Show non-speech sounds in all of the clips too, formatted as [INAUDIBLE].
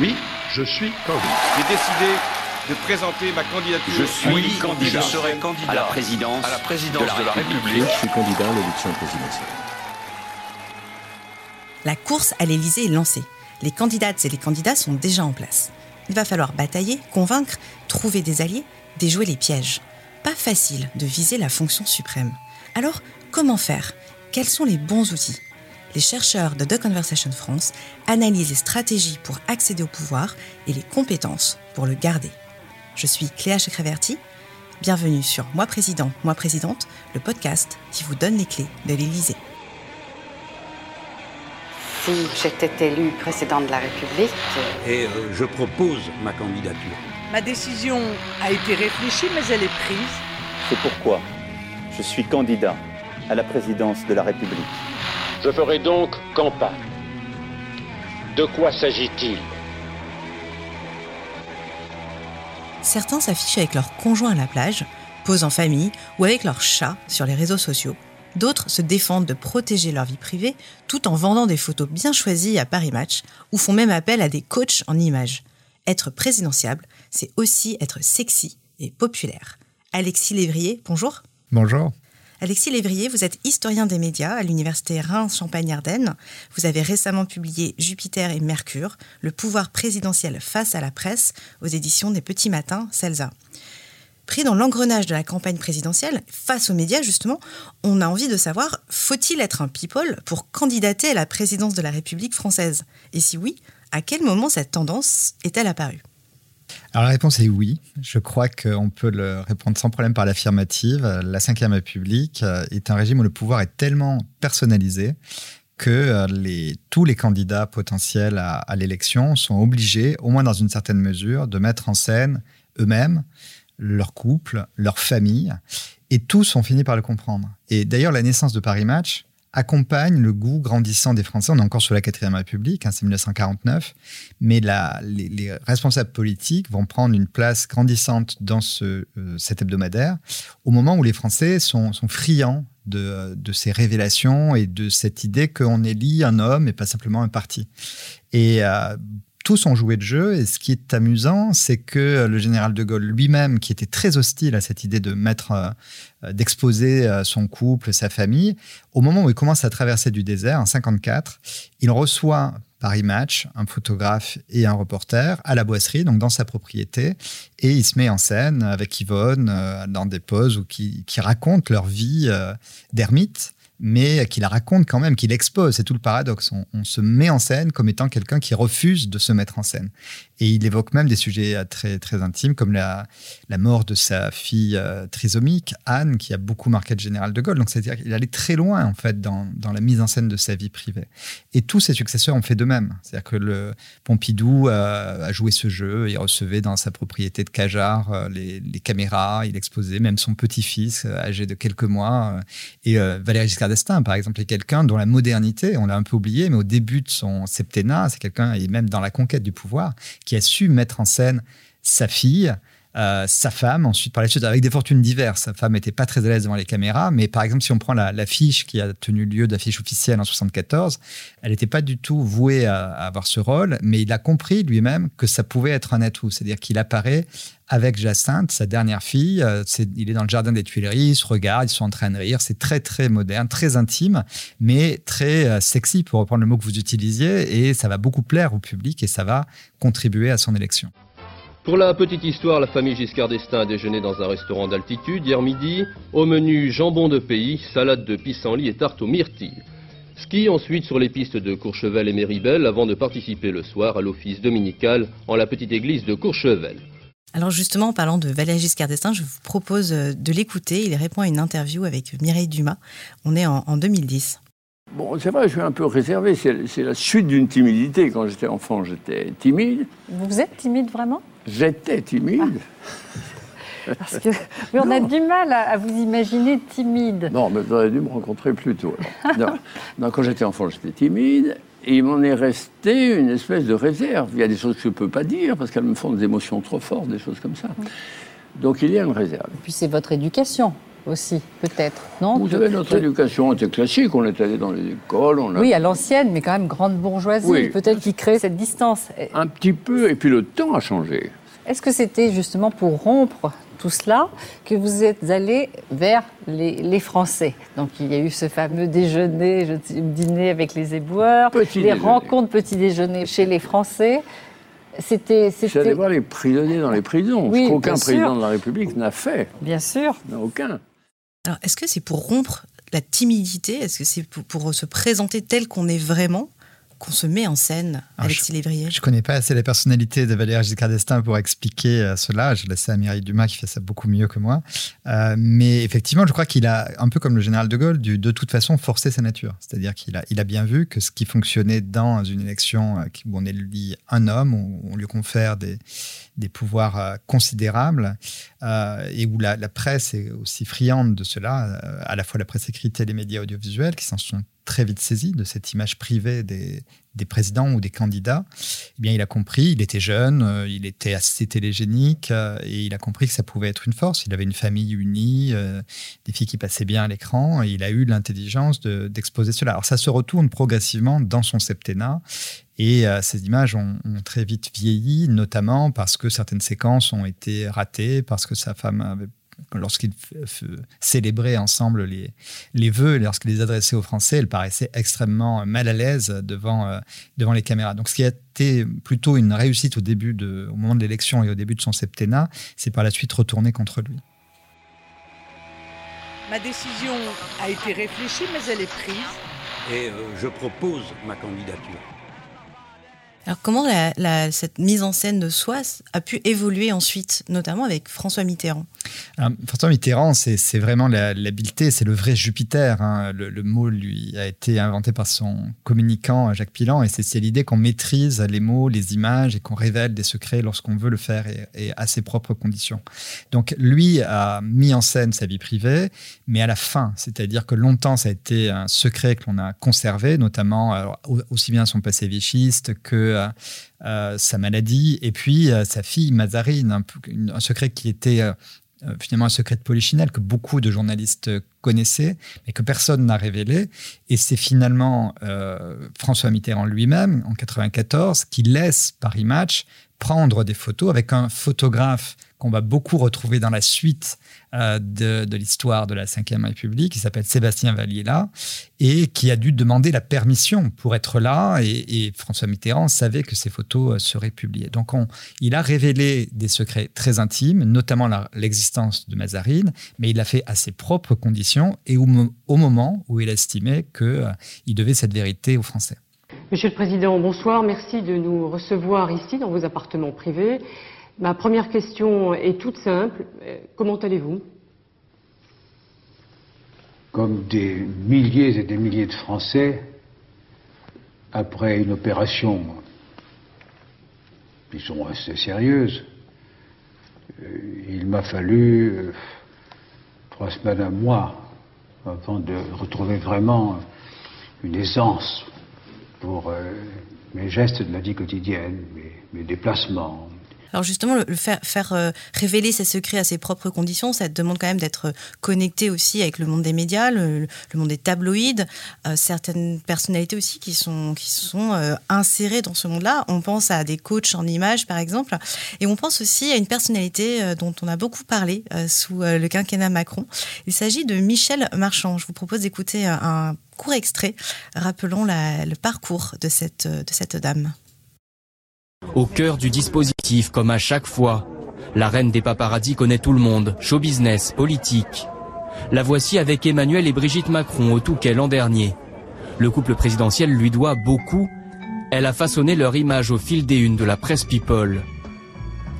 Oui, je suis candidat. J'ai décidé de présenter ma candidature. Je suis candidat. Je serai candidat à la présidence, à la présidence de la, République. Je suis candidat à l'élection présidentielle. La course à l'Élysée est lancée. Les candidates et les candidats sont déjà en place. Il va falloir batailler, convaincre, trouver des alliés, déjouer les pièges. Pas facile de viser la fonction suprême. Alors, comment faire? Quels sont les bons outils? Les chercheurs de The Conversation France analysent les stratégies pour accéder au pouvoir et les compétences pour le garder. Je suis Cléa Chekreverti. Bienvenue sur Moi Président, Moi Présidente, le podcast qui vous donne les clés de l'Élysée. Si j'étais élue présidente de la République. Et euh, je propose ma candidature. Ma décision a été réfléchie, mais elle est prise. C'est pourquoi je suis candidat à la présidence de la République. Je ferai donc campagne. De quoi s'agit-il? Certains s'affichent avec leur conjoint à la plage, posent en famille ou avec leur chat sur les réseaux sociaux. D'autres se défendent de protéger leur vie privée tout en vendant des photos bien choisies à Paris Match ou font même appel à des coachs en images. Être présidentiable, c'est aussi être sexy et populaire. Alexis Lévrier, bonjour. Bonjour. Alexis Lévrier, vous êtes historien des médias à l'université Reims-Champagne-Ardenne. Vous avez récemment publié Jupiter et Mercure, le pouvoir présidentiel face à la presse aux éditions des Petits Matins, Celsa. Pris dans l'engrenage de la campagne présidentielle, face aux médias justement, on a envie de savoir, faut-il être un people pour candidater à la présidence de la République française? Et si oui, à quel moment cette tendance est-elle apparue? Alors la réponse est oui. Je crois qu'on peut le répondre sans problème par l'affirmative. La Ve République euh, est un régime où le pouvoir est tellement personnalisé que euh, tous les candidats potentiels à, à l'élection sont obligés, au moins dans une certaine mesure, de mettre en scène eux-mêmes, leur couple, leur famille, et tous ont fini par le comprendre. Et d'ailleurs, la naissance de Paris Match accompagne le goût grandissant des Français. On est encore sur la quatrième République, hein, c'est 1949, mais les, responsables politiques vont prendre une place grandissante dans euh, cet hebdomadaire au moment où les Français sont, friands de, de, ces révélations et de cette idée qu'on élit un homme et pas simplement un parti. Et euh, tous ont joué de jeu. Et ce qui est amusant, c'est que le général de Gaulle lui-même, qui était très hostile à cette idée de mettre, euh, d'exposer euh, son couple, sa famille, au moment où il commence à traverser du désert, en 54, il reçoit Paris Match, un photographe et un reporter à la boisserie, donc dans sa propriété, et il se met en scène avec Yvonne euh, dans des poses où qui racontent leur vie d'ermite mais qui la raconte quand même, qui l'expose. C'est tout le paradoxe. On, se met en scène comme étant quelqu'un qui refuse de se mettre en scène. Et il évoque même des sujets euh, très, très intimes, comme la, la mort de sa fille euh, trisomique, Anne, qui a beaucoup marqué le général de Gaulle. Donc, c'est-à-dire qu'il allait très loin, en fait, dans, dans, la mise en scène de sa vie privée. Et tous ses successeurs ont fait de même. C'est-à-dire que le Pompidou a, joué ce jeu, il recevait dans sa propriété de Cajar euh, les, les caméras, il exposait même son petit-fils, âgé de quelques mois. Et Valéry Giscard d'Estaing, par exemple, est quelqu'un dont la modernité, on l'a un peu oublié, mais au début de son septennat, c'est quelqu'un, et même dans la conquête du pouvoir, qui a su mettre en scène sa fille, euh, sa femme, ensuite par la suite avec des fortunes diverses. Sa femme n'était pas très à l'aise devant les caméras, mais par exemple, si on prend l'affiche qui a tenu lieu d'affiche officielle en 74, elle n'était pas du tout vouée à, avoir ce rôle, mais il a compris lui-même que ça pouvait être un atout, c'est-à-dire qu'il apparaît avec Jacinthe, sa dernière fille. Euh, il est dans le jardin des Tuileries, il se regarde, ils sont en train de rire. C'est très, très moderne, très intime, mais très euh, sexy, pour reprendre le mot que vous utilisiez. Et ça va beaucoup plaire au public et ça va contribuer à son élection. Pour la petite histoire, la famille Giscard d'Estaing a déjeuné dans un restaurant d'altitude hier midi. Au menu, jambon de pays, salade de pissenlit et tarte aux myrtilles. Ski ensuite sur les pistes de Courchevel et Méribel avant de participer le soir à l'office dominical en la petite église de Courchevel. Alors justement, en parlant de Valéry Giscard d'Estaing, je vous propose de l'écouter. Il répond à une interview avec Mireille Dumas. On est en, en 2010. Bon, c'est vrai, je suis un peu réservé. C'est la suite d'une timidité. Quand j'étais enfant, j'étais timide. Vous êtes timide vraiment? J'étais timide. Ah. [LAUGHS] Parce que on a du mal à, vous imaginer timide. Non, mais vous auriez dû me rencontrer plus tôt. non. quand j'étais enfant, j'étais timide. Et il m'en est resté une espèce de réserve. Il y a des choses que je ne peux pas dire parce qu'elles me font des émotions trop fortes, des choses comme ça. Donc il y a une réserve. Et puis c'est votre éducation. Aussi, peut-être, non? Vous savez, notre éducation était classique, on est allé dans les écoles. On a... Oui, à l'ancienne, mais quand même grande bourgeoisie, Oui. peut-être qui crée cette distance. Un petit peu, et puis le temps a changé. Est-ce que c'était justement pour rompre tout cela que vous êtes allé vers les, les Français? Donc il y a eu ce fameux déjeuner, je dis- dîner avec les éboueurs, Petit les déjeuner. rencontres petit déjeuner chez les Français. C'était, c'était voir les prisonniers dans les prisons, Oui, ce qu'aucun sûr. président de la République n'a fait. bien sûr. Aucun. Alors, est-ce que c'est pour rompre la timidité? Est-ce que c'est pour, pour se présenter tel qu'on est vraiment qu'on se met en scène, Alors, Alexis Lévrier Je connais pas assez la personnalité de Valéry Giscard d'Estaing pour expliquer euh, cela. Je laisse ça à Mireille Dumas qui fait ça beaucoup mieux que moi. Euh, mais effectivement, je crois qu'il a, un peu comme le général de Gaulle, du- de toute façon forcé sa nature. C'est-à-dire qu'il a, il a bien vu que ce qui fonctionnait dans une élection euh, où on élit un homme, où on lui confère des, des pouvoirs euh, considérables, euh, et où la, la presse est aussi friande de cela, euh, à la fois la presse écrite et les médias audiovisuels, qui s'en sont très vite saisis de cette image privée des, des présidents ou des candidats, eh bien, il a compris, il était jeune, euh, il était assez télégénique, euh, et il a compris que ça pouvait être une force. Il avait une famille unie, euh, des filles qui passaient bien à l'écran, et il a eu l'intelligence de- d'exposer cela. Alors ça se retourne progressivement dans son septennat, et ces images ont, ont très vite vieilli, notamment parce que certaines séquences ont été ratées, parce que sa femme avait lorsqu'ils célébraient ensemble les, les vœux, lorsqu'ils les adressaient aux Français, elle paraissait extrêmement mal à l'aise devant, euh, devant les caméras. Donc ce qui a été plutôt une réussite au, début de, au moment de l'élection et au début de son septennat, c'est par la suite retourné contre lui. Ma décision a été réfléchie, mais elle est prise. Et euh, je propose ma candidature. Alors comment cette mise en scène de soi a pu évoluer ensuite, notamment avec François Mitterrand? François Mitterrand, c'est vraiment l'habileté, c'est le vrai Jupiter. hein. Le, mot lui a été inventé par son communicant Jacques Pilan, et c'est l'idée qu'on maîtrise les mots, les images, et qu'on révèle des secrets lorsqu'on veut le faire et, à ses propres conditions. Donc lui a mis en scène sa vie privée, mais à la fin, c'est-à-dire que longtemps ça a été un secret que l'on a conservé, notamment aussi bien son passé vichiste que euh, euh, sa maladie, et puis euh, sa fille Mazarine, un, secret qui était finalement un secret de polichinelle que beaucoup de journalistes connaissaient, mais que personne n'a révélé. Et c'est finalement François Mitterrand lui-même, en 94, qui laisse Paris Match prendre des photos avec un photographe qu'on va beaucoup retrouver dans la suite euh, de, de l'histoire de la Ve République, qui s'appelle Sébastien Valliela, et qui a dû demander la permission pour être là. Et, François Mitterrand savait que ces photos euh, seraient publiées. Donc on, il a révélé des secrets très intimes, notamment l'existence de Mazarine, mais il l'a fait à ses propres conditions et au, mo- au moment où il estimait qu'il devait cette vérité aux Français. Monsieur le Président, bonsoir. Merci de nous recevoir ici dans vos appartements privés. Ma première question est toute simple. Euh, Comment allez-vous? Comme des milliers et des milliers de Français, après une opération qui sont assez sérieuses, euh, il m'a fallu euh, trois semaines, un mois, avant de retrouver vraiment une aisance pour euh, mes gestes de la vie quotidienne, mes, mes déplacements, Alors justement, le, faire, euh, révéler ses secrets à ses propres conditions, ça demande quand même d'être connecté aussi avec le monde des médias, le, monde des tabloïds, euh, certaines personnalités aussi qui sont, euh, insérées dans ce monde-là. On pense à des coachs en images, par exemple, et on pense aussi à une personnalité euh, dont on a beaucoup parlé euh, sous euh, le quinquennat Macron. Il s'agit de Michel Marchand. Je vous propose d'écouter un, court extrait rappelant la- le parcours de cette dame. Au cœur du dispositif, comme à chaque fois, la reine des paparazzis connaît tout le monde, show business, politique. La voici avec Emmanuel et Brigitte Macron au Touquet l'an dernier. Le couple présidentiel lui doit beaucoup. Elle a façonné leur image au fil des unes de la presse People.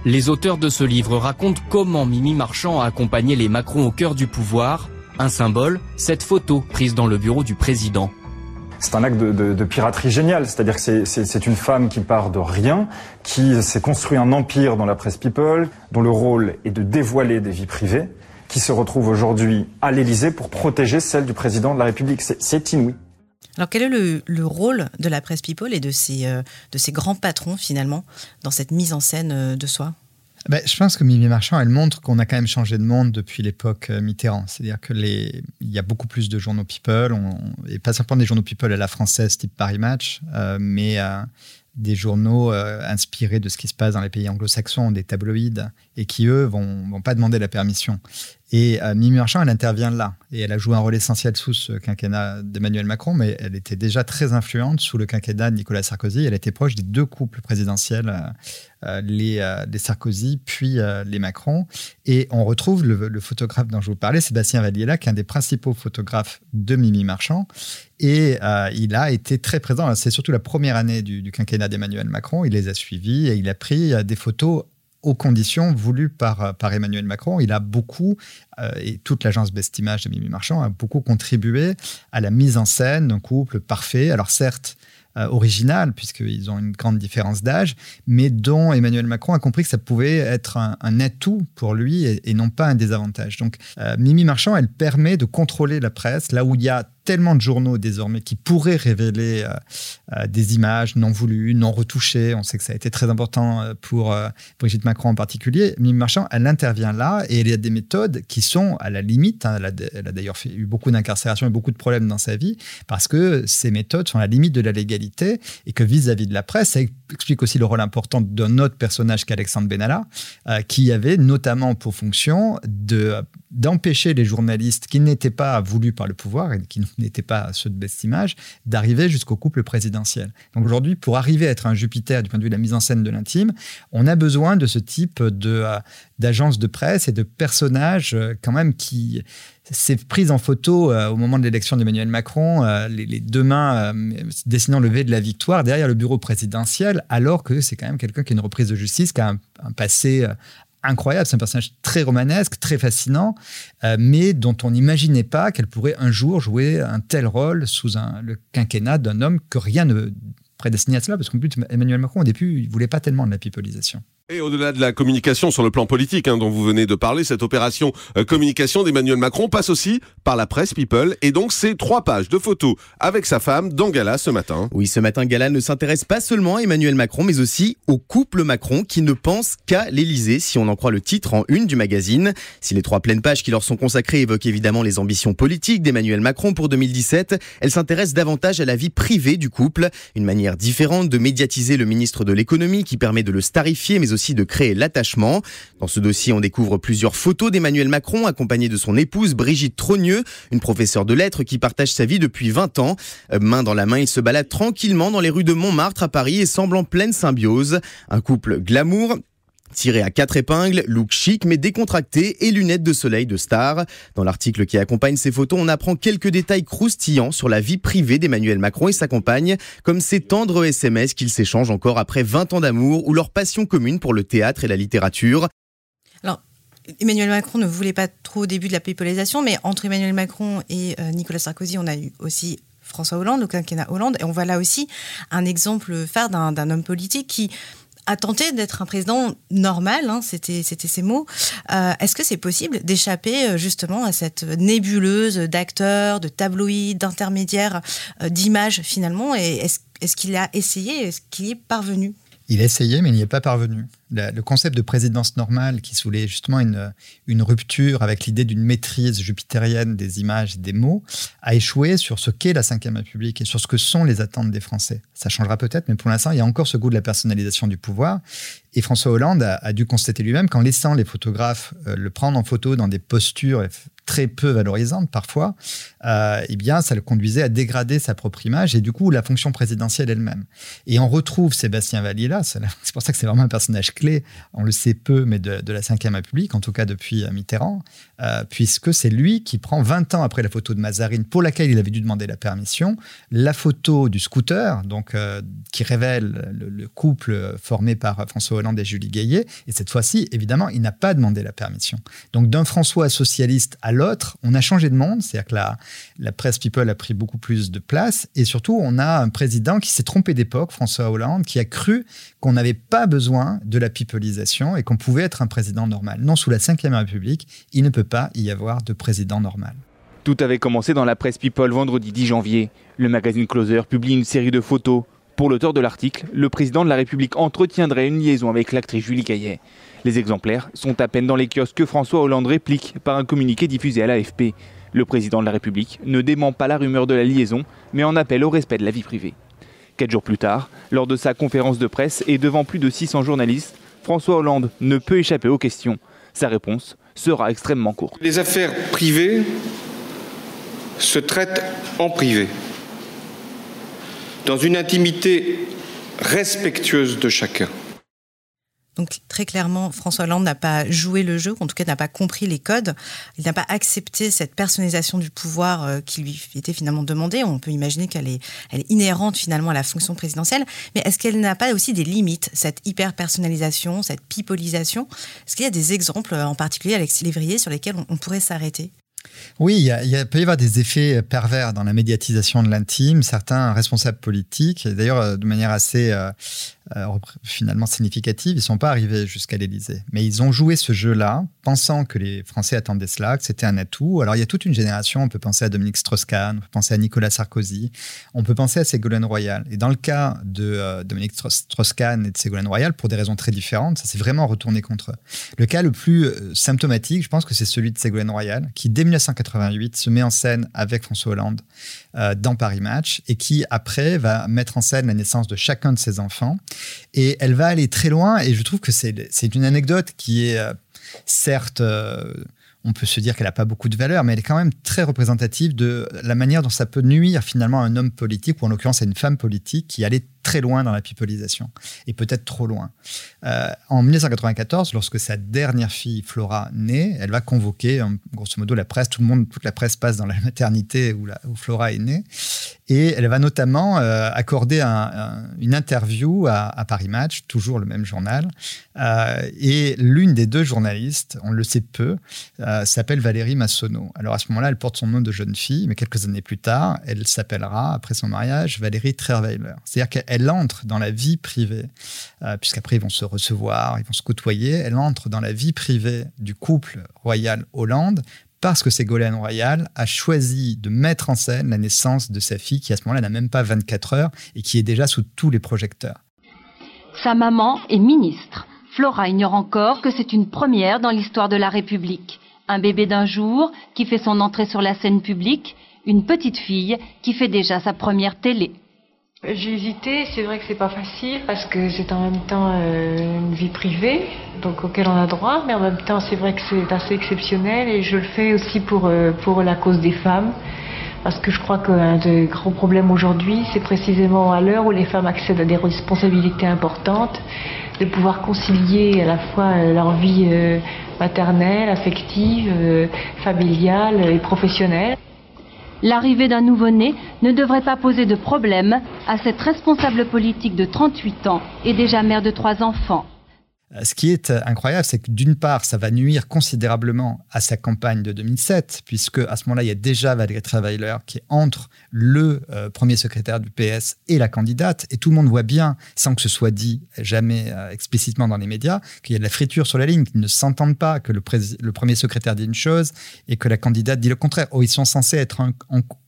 Les auteurs de ce livre racontent comment Mimi Marchand a accompagné les Macron au cœur du pouvoir. Un symbole, cette photo prise dans le bureau du président. C'est un acte de, piraterie génial, c'est-à-dire que c'est- une femme qui part de rien, qui s'est construit un empire dans la presse people, dont le rôle est de dévoiler des vies privées, qui se retrouve aujourd'hui à l'Élysée pour protéger celle du président de la République. C'est- inouï. Alors quel est le, le rôle de la presse people et euh, de ces grands patrons finalement dans cette mise en scène euh, de soi? Ben, Je pense que Mimi Marchand, elle montre qu'on a quand même changé de monde depuis l'époque euh, Mitterrand. C'est-à-dire qu'il y a beaucoup plus de journaux People, et pas simplement des journaux People à la française type Paris Match, euh, mais euh, des journaux inspirés de ce qui se passe dans les pays anglo-saxons, des tabloïds, et qui, eux, vont, vont pas demander la permission. Et euh, Mimi Marchand, elle intervient là. Et elle a joué un rôle essentiel sous ce quinquennat d'Emmanuel Macron, mais elle était déjà très influente sous le quinquennat de Nicolas Sarkozy. Elle était proche des deux couples présidentiels, euh, euh, les, les, Sarkozy puis les Macron. Et on retrouve le, photographe dont je vous parlais, Sébastien Valliela, qui est un des principaux photographes de Mimi Marchand. Et il a été très présent. C'est surtout la première année du, quinquennat d'Emmanuel Macron. Il les a suivis et il a pris des photos aux conditions voulues par, par Emmanuel Macron. Il a beaucoup, euh, et toute l'agence Best Image de Mimi Marchand a beaucoup contribué à la mise en scène d'un couple parfait. Alors certes, euh, original, puisqu'ils ont une grande différence d'âge, mais dont Emmanuel Macron a compris que ça pouvait être un, atout pour lui et, non pas un désavantage. Donc euh, Mimi Marchand, elle permet de contrôler la presse là où il y a tellement de journaux désormais qui pourraient révéler euh, euh, des images non voulues, non retouchées. On sait que ça a été très important euh, pour Brigitte Macron en particulier. Mimi Marchand, elle intervient là et il y a des méthodes qui sont à la limite. Hein. elle a, d'ailleurs eu beaucoup d'incarcération et beaucoup de problèmes dans sa vie parce que ces méthodes sont à la limite de la légalité et que vis-à-vis de la presse, ça explique aussi le rôle important d'un autre personnage qu'Alexandre Benalla, qui avait notamment pour fonction de d'empêcher les journalistes qui n'étaient pas voulus par le pouvoir et qui n'étaient pas ceux de Best Image d'arriver jusqu'au couple présidentiel. Donc aujourd'hui, pour arriver à être un Jupiter du point de vue de la mise en scène de l'intime, on a besoin de ce type de euh, d'agences de presse et de personnages euh, quand même qui s'est prise en photo euh, au moment de l'élection d'Emmanuel Macron, les, deux mains dessinant le V de la victoire derrière le bureau présidentiel, alors que c'est quand même quelqu'un qui a une reprise de justice, qui a un, passé incroyable. C'est un personnage très romanesque, très fascinant, euh, mais dont on n'imaginait pas qu'elle pourrait un jour jouer un tel rôle sous un, le quinquennat d'un homme que rien ne prédestinait à cela, parce qu'en plus, Emmanuel Macron, au début, il voulait pas tellement de la pipolisation. Et au-delà de la communication sur le plan politique hein, dont vous venez de parler, cette opération euh, communication d'Emmanuel Macron passe aussi par la presse People et donc c'est trois pages de photos avec sa femme dans Gala ce matin. Oui, ce matin Gala ne s'intéresse pas seulement à Emmanuel Macron mais aussi au couple Macron qui ne pense qu'à l'Élysée si on en croit le titre en une du magazine. Si les trois pleines pages qui leur sont consacrées évoquent évidemment les ambitions politiques d'Emmanuel Macron pour 2017, elles s'intéressent davantage à la vie privée du couple, une manière différente de médiatiser le ministre de l'économie qui permet de le starifier mais aussi de créer l'attachement. Dans ce dossier, on découvre plusieurs photos d'Emmanuel Macron accompagné de son épouse Brigitte Trogneux, une professeure de lettres qui partage sa vie depuis 20 ans. Euh, main dans la main, il se balade tranquillement dans les rues de Montmartre à Paris et semble en pleine symbiose. Un couple glamour Tiré à quatre épingles, look chic mais décontracté et lunettes de soleil de star. Dans l'article qui accompagne ces photos, on apprend quelques détails croustillants sur la vie privée d'Emmanuel Macron et sa compagne, comme ces tendres SMS qu'ils s'échangent encore après 20 ans d'amour ou leur passion commune pour le théâtre et la littérature. Alors, Emmanuel Macron ne voulait pas trop au début de la paypalisation, mais entre Emmanuel Macron et euh, Nicolas Sarkozy, on a eu aussi François Hollande, le quinquennat Hollande, et on voit là aussi un exemple phare d'un homme politique qui a tenté d'être un président normal, hein, c'était ses mots. Euh, est-ce que c'est possible d'échapper euh, justement à cette nébuleuse d'acteurs, de tabloïds, d'intermédiaires, euh, d'images finalement? Et est-ce qu'il a essayé? Est-ce qu'il est parvenu? Il a essayé, mais il n'y est pas parvenu. Le concept de présidence normale, qui voulait justement une, rupture avec l'idée d'une maîtrise jupitérienne des images et des mots, a échoué sur ce qu'est la Ve République et sur ce que sont les attentes des Français. Ça changera peut-être, mais pour l'instant, il y a encore ce goût de la personnalisation du pouvoir. Et François Hollande a, dû constater lui-même qu'en laissant les photographes euh, le prendre en photo dans des postures très peu valorisante parfois, euh, eh bien, ça le conduisait à dégrader sa propre image et du coup la fonction présidentielle elle-même. Et on retrouve Sébastien Valli [LAUGHS] c'est pour ça que c'est vraiment un personnage clé, on le sait peu, mais de, la Ve République, en tout cas depuis euh, Mitterrand, euh, puisque c'est lui qui prend 20 ans après la photo de Mazarine, pour laquelle il avait dû demander la permission, la photo du scooter, donc qui révèle le, couple formé par François Hollande et Julie Gaillet, et cette fois-ci, évidemment, il n'a pas demandé la permission. Donc d'un François socialiste à l'autre, on a changé de monde, c'est-à-dire que la presse people a pris beaucoup plus de place, et surtout, on a un président qui s'est trompé d'époque, François Hollande, qui a cru qu'on n'avait pas besoin de la pipelisation et qu'on pouvait être un président normal. Non, sous la Ve République, il ne peut pas y avoir de président normal. Tout avait commencé dans la presse People vendredi 10 janvier. Le magazine Closer publie une série de photos Pour l'auteur de l'article, le président de la République entretiendrait une liaison avec l'actrice Julie Caillet. Les exemplaires sont à peine dans les kiosques que François Hollande réplique par un communiqué diffusé à l'AFP. Le président de la République ne dément pas la rumeur de la liaison, mais en appelle au respect de la vie privée. Quatre jours plus tard, lors de sa conférence de presse et devant plus de 600 journalistes, François Hollande ne peut échapper aux questions. Sa réponse sera extrêmement courte. Les affaires privées se traitent en privé, dans une intimité respectueuse de chacun. Donc très clairement, François Hollande n'a pas joué le jeu, en tout cas n'a pas compris les codes. Il n'a pas accepté cette personnalisation du pouvoir euh, qui lui était finalement demandée. On peut imaginer qu'elle est, inhérente finalement à la fonction présidentielle. Mais est-ce qu'elle n'a pas aussi des limites, cette hyper-personnalisation, cette pipolisation? Est-ce qu'il y a des exemples en particulier, Alexis Lévrier, sur lesquels on pourrait s'arrêter? Oui, il, y a, peut y avoir des effets pervers dans la médiatisation de l'intime. Certains responsables politiques, d'ailleurs euh, de manière assez euh, euh, finalement significative, ils ne sont pas arrivés jusqu'à l'Élysée. Mais ils ont joué ce jeu-là, pensant que les Français attendaient cela, que c'était un atout. Alors il y a toute une génération, on peut penser à Dominique Strauss-Kahn, on peut penser à Nicolas Sarkozy, on peut penser à Ségolène Royal. Et dans le cas de Dominique Strauss-Kahn et de Ségolène Royal, pour des raisons très différentes, ça s'est vraiment retourné contre eux. Le cas le plus symptomatique, je pense que c'est celui de Ségolène Royal, qui dès 1988 se met en scène avec François Hollande euh, dans Paris Match et qui après va mettre en scène la naissance de chacun de ses enfants. Et elle va aller très loin et je trouve que c'est une anecdote qui est euh, certes... Euh, on peut se dire qu'elle n'a pas beaucoup de valeur, mais elle est quand même très représentative de la manière dont ça peut nuire finalement à un homme politique, ou en l'occurrence à une femme politique, qui allait très loin dans la pipolisation, et peut-être trop loin. Euh, en 1994, lorsque sa dernière fille, Flora, naît, elle va convoquer, grosso modo, la presse, tout le monde, toute la presse passe dans la [LAUGHS] maternité où, Flora est née, et elle va notamment euh, accorder une interview à, Paris Match, toujours le même journal, euh, et l'une des deux journalistes, on le sait peu, s'appelle Valérie Massonneau. Alors à ce moment-là, elle porte son nom de jeune fille, mais quelques années plus tard, elle s'appellera, après son mariage, Valérie Trierweiler. C'est-à-dire qu'elle elle entre dans la vie privée, euh, puisqu'après ils vont se recevoir, ils vont se côtoyer, elle entre dans la vie privée du couple royal Hollande parce que Ségolène Royal a choisi de mettre en scène la naissance de sa fille qui à ce moment-là n'a même pas 24 heures et qui est déjà sous tous les projecteurs. Sa maman est ministre. Flora ignore encore que c'est une première dans l'histoire de la République. Un bébé d'un jour qui fait son entrée sur la scène publique, une petite fille qui fait déjà sa première télé. J'ai hésité, c'est vrai que c'est pas facile parce que c'est en même temps euh, une vie privée, donc auquel on a droit, mais en même temps c'est vrai que c'est assez exceptionnel et je le fais aussi pour, euh, pour la cause des femmes. Parce que je crois qu'un des grands problèmes aujourd'hui, c'est précisément à l'heure où les femmes accèdent à des responsabilités importantes, de pouvoir concilier à la fois euh, leur vie maternelle, affective, familiale et professionnelle. L'arrivée d'un nouveau-né ne devrait pas poser de problème à cette responsable politique de 38 ans et déjà mère de trois enfants. Euh, ce qui est euh, incroyable, c'est que d'une part, ça va nuire considérablement à sa campagne de 2007, puisque à ce moment-là, il y a déjà Valérie Travailer qui est entre le euh, premier secrétaire du PS et la candidate, et tout le monde voit bien, sans que ce soit dit jamais explicitement dans les médias, qu'il y a de la friture sur la ligne, qu'ils ne s'entendent pas, que le, premier secrétaire dit une chose et que la candidate dit le contraire. Oh, ils sont censés être en,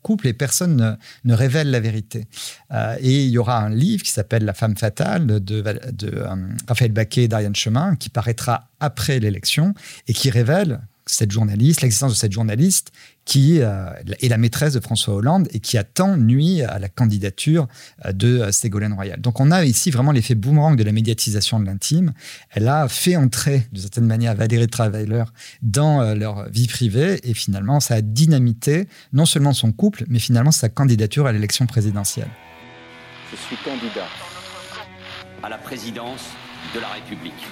couple et personne ne, révèle la vérité. Euh, et il y aura un livre qui s'appelle La femme fatale de, de, euh, Raphaël Baquet et Darian Chemin qui paraîtra après l'élection et qui révèle cette journaliste, l'existence de cette journaliste qui euh, est la maîtresse de François Hollande et qui a tant nuit à la candidature euh, de euh, Ségolène Royal. Donc on a ici vraiment l'effet boomerang de la médiatisation de l'intime. Elle a fait entrer d'une certaine manière Valérie Travailer dans leur vie privée et finalement ça a dynamité non seulement son couple mais finalement sa candidature à l'élection présidentielle. Je suis candidat à la présidence de la République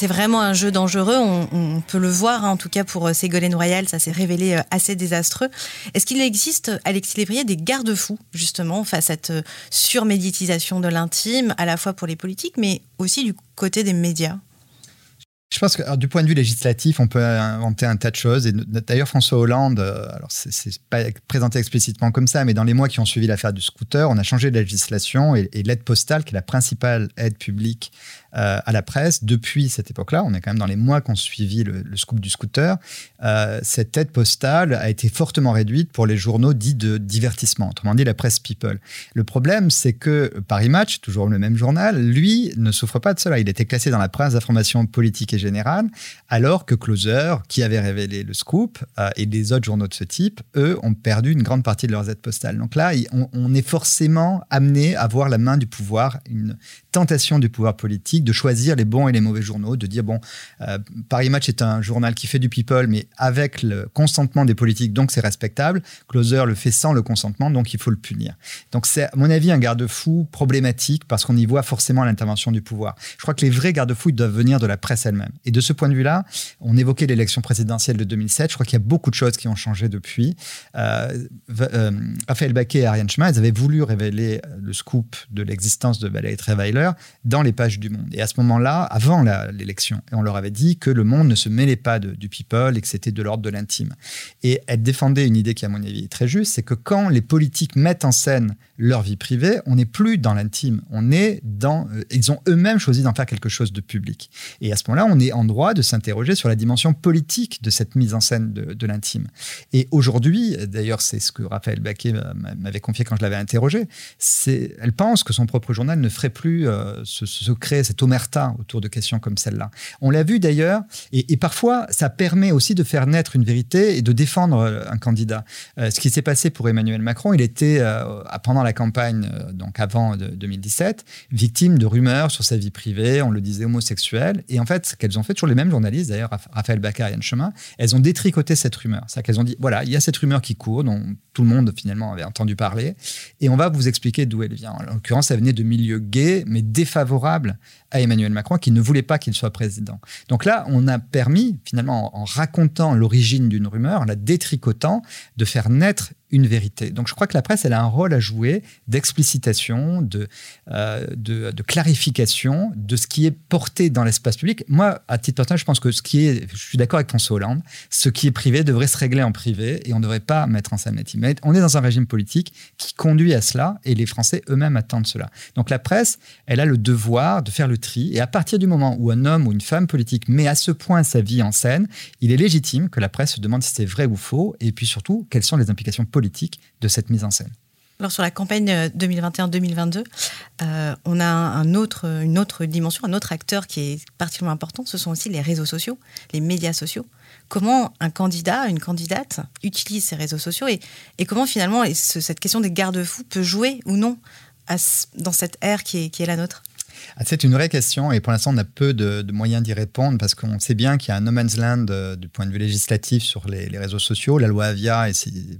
c'est vraiment un jeu dangereux. On, peut le voir, hein, en tout cas pour euh, Ségolène Royal, ça s'est révélé euh, assez désastreux. Est-ce qu'il existe, Alexis Lévrier, des garde-fous justement face à cette euh, surmédiatisation de l'intime, à la fois pour les politiques, mais aussi du côté des médias? Je pense que du point de vue législatif, on peut inventer un tas de choses. Et d'ailleurs, François Hollande, alors c'est pas présenté explicitement comme ça, mais dans les mois qui ont suivi l'affaire du scooter, on a changé de législation et, l'aide postale, qui est la principale aide publique euh, à la presse depuis cette époque-là. On est quand même dans les mois qu'on suivi le, le, scoop du scooter. Euh, cette aide postale a été fortement réduite pour les journaux dits de divertissement, autrement dit la presse people. Le problème, c'est que Paris Match, toujours le même journal, lui ne souffre pas de cela. Il était classé dans la presse d'information politique et générale, alors que Closer, qui avait révélé le scoop, euh, et les autres journaux de ce type, eux, ont perdu une grande partie de leurs aides postales. Donc là, on est forcément amené à voir la main du pouvoir, une tentation du pouvoir politique de choisir les bons et les mauvais journaux, de dire, bon, euh, Paris Match est un journal qui fait du people, mais avec le consentement des politiques, donc c'est respectable. Closer le fait sans le consentement, donc il faut le punir. Donc c'est, à mon avis, un garde-fou problématique parce qu'on y voit forcément l'intervention du pouvoir. Je crois que les vrais garde-fous doivent venir de la presse elle-même. Et de ce point de vue-là, on évoquait l'élection présidentielle de 2007. Je crois qu'il y a beaucoup de choses qui ont changé depuis. Euh, euh, Raphaël Baquet et Ariane Chemin, ils avaient voulu révéler le scoop de l'existence de Valérie Trierweiler dans les pages du Monde. Et à ce moment-là, avant l'élection, on leur avait dit que le Monde ne se mêlait pas du people et que c'était de l'ordre de l'intime. Et elle défendait une idée qui, à mon avis, est très juste, c'est que quand les politiques mettent en scène leur vie privée, on n'est plus dans l'intime, on est dans... Euh, ils ont eux-mêmes choisi d'en faire quelque chose de public. Et à ce moment-là, on est en droit de s'interroger sur la dimension politique de cette mise en scène de, l'intime. Et aujourd'hui, d'ailleurs, c'est ce que Raphaël Baquet m'avait confié quand je l'avais interrogé, c'est, elle pense que son propre journal ne ferait plus euh, se, se, créer omerta autour de questions comme celle-là. On l'a vu d'ailleurs, et, parfois, ça permet aussi de faire naître une vérité et de défendre euh, un candidat. Euh, ce qui s'est passé pour Emmanuel Macron, il était, euh, pendant la campagne, euh, donc avant de 2017, victime de rumeurs sur sa vie privée, on le disait homosexuel, et en fait, ce qu'elles ont fait, toujours les mêmes journalistes, d'ailleurs, Raphaël Baccar et Yann Chemin, elles ont détricoté cette rumeur. C'est-à-dire qu'elles ont dit, voilà, il y a cette rumeur qui court, dont tout le monde finalement avait entendu parler, et on va vous expliquer d'où elle vient. En l'occurrence, elle venait de milieux gays, mais défavorables à Emmanuel Macron, qui ne voulait pas qu'il soit président. Donc là, on a permis, finalement, en racontant l'origine d'une rumeur, en la détricotant, de faire naître vérité. Donc je crois que la presse, elle a un rôle à jouer d'explicitation, de, euh, de, de, clarification de ce qui est porté dans l'espace public. Moi, à titre personnel, je pense que ce qui est, je suis d'accord avec François Hollande, ce qui est privé devrait se régler en privé et on ne devrait pas mettre en scène l'intime. Mais on est dans un régime politique qui conduit à cela et les Français eux-mêmes attendent cela. Donc la presse, elle a le devoir de faire le tri et à partir du moment où un homme ou une femme politique met à ce point sa vie en scène, il est légitime que la presse se demande si c'est vrai ou faux et puis surtout quelles sont les implications politiques de cette mise en scène. Alors sur la campagne 2021-2022, euh, on a un autre, une autre dimension, un autre acteur qui est particulièrement important, ce sont aussi les réseaux sociaux, les médias sociaux. Comment un candidat, une candidate utilise ces réseaux sociaux et, comment finalement ce, cette question des garde-fous peut jouer ou non dans cette ère qui est la nôtre? Ah, c'est une vraie question et pour l'instant on a peu de, moyens d'y répondre parce qu'on sait bien qu'il y a un no man's land euh, du point de vue législatif sur les, réseaux sociaux. La loi Avia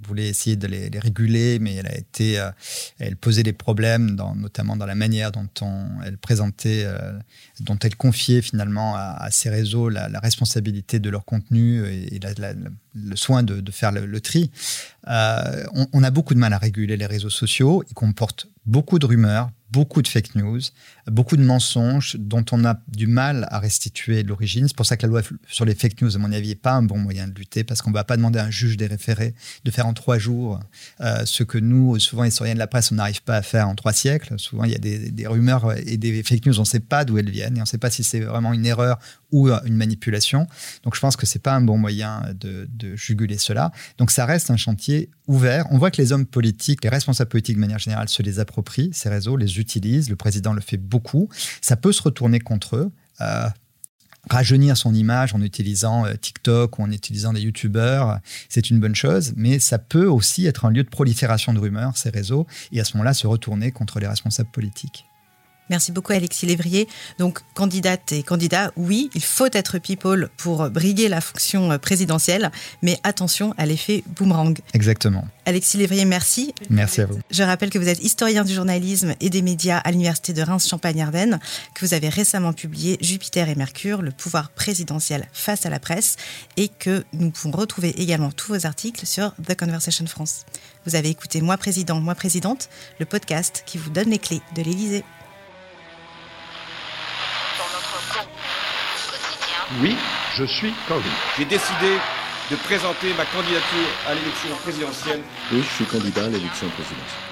voulait essayer de les, réguler, mais elle a été, euh, elle posait des problèmes, notamment dans la manière dont on, elle présentait, euh, dont elle confiait finalement à, ces réseaux la, responsabilité de leur contenu et, et la, la, le soin de, de faire le, tri. Euh, on, on a beaucoup de mal à réguler les réseaux sociaux. Ils comportent beaucoup de rumeurs, beaucoup de fake news, beaucoup de mensonges dont on a du mal à restituer l'origine. C'est pour ça que la loi sur les fake news, à mon avis, n'est pas un bon moyen de lutter parce qu'on ne va pas demander à un juge des référés de faire en trois jours euh, ce que nous, souvent historiens de la presse, on n'arrive pas à faire en trois siècles. Souvent, il y a des, des rumeurs et des fake news, on ne sait pas d'où elles viennent et on ne sait pas si c'est vraiment une erreur ou une manipulation. Donc je pense que c'est pas un bon moyen de, de, juguler cela. Donc ça reste un chantier ouvert. On voit que les hommes politiques, les responsables politiques de manière générale se les approprient, ces réseaux, les utilisent. Le président le fait beaucoup. Ça peut se retourner contre eux. Euh, rajeunir son image en utilisant euh, TikTok ou en utilisant des youtubeurs, c'est une bonne chose, mais ça peut aussi être un lieu de prolifération de rumeurs, ces réseaux, et à ce moment-là se retourner contre les responsables politiques. Merci beaucoup Alexis Lévrier. Donc candidate et candidat, oui, il faut être people pour briguer la fonction présidentielle, mais attention à l'effet boomerang. Exactement. Alexis Lévrier, merci. Merci à vous. Je rappelle que vous êtes historien du journalisme et des médias à l'université de Reims-Champagne-Ardenne, que vous avez récemment publié Jupiter et Mercure, le pouvoir présidentiel face à la presse, et que nous pouvons retrouver également tous vos articles sur The Conversation France. Vous avez écouté Moi Président, Moi Présidente, le podcast qui vous donne les clés de l'Élysée. Oui, je suis candidat. J'ai décidé de présenter ma candidature à l'élection présidentielle. Oui, je suis candidat à l'élection présidentielle.